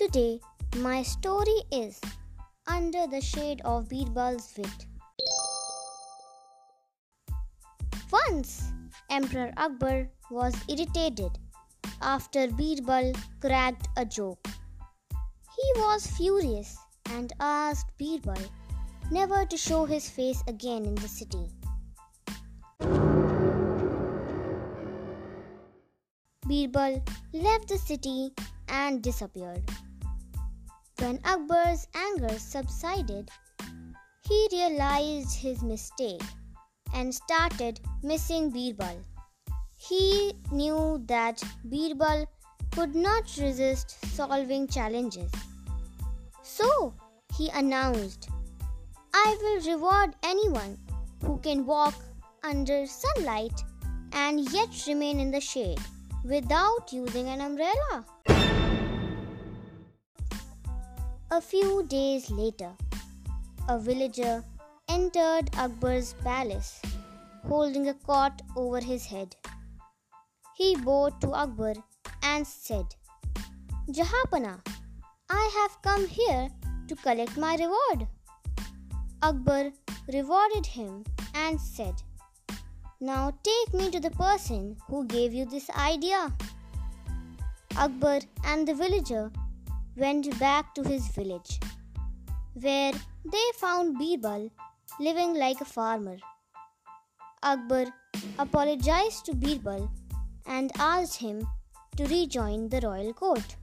Today, my story is Under the Shade of Birbal's Wit. Once, Emperor Akbar was irritated after Birbal cracked a joke. He was furious and asked Birbal never to show his face again in the city. Birbal left the city and disappeared. When Akbar's anger subsided, he realized his mistake and started missing Birbal. He knew that Birbal could not resist solving challenges. So he announced, I will reward anyone who can walk under sunlight and yet remain in the shade without using an umbrella. A few days later, a villager entered Akbar's palace holding a cot over his head. He bowed to Akbar and said, Jahapana, I have come here to collect my reward. Akbar rewarded him and said, Now take me to the person who gave you this idea. Akbar and the villager went back to his village, where they found Birbal living like a farmer. Akbar apologized to Birbal and asked him to rejoin the royal court.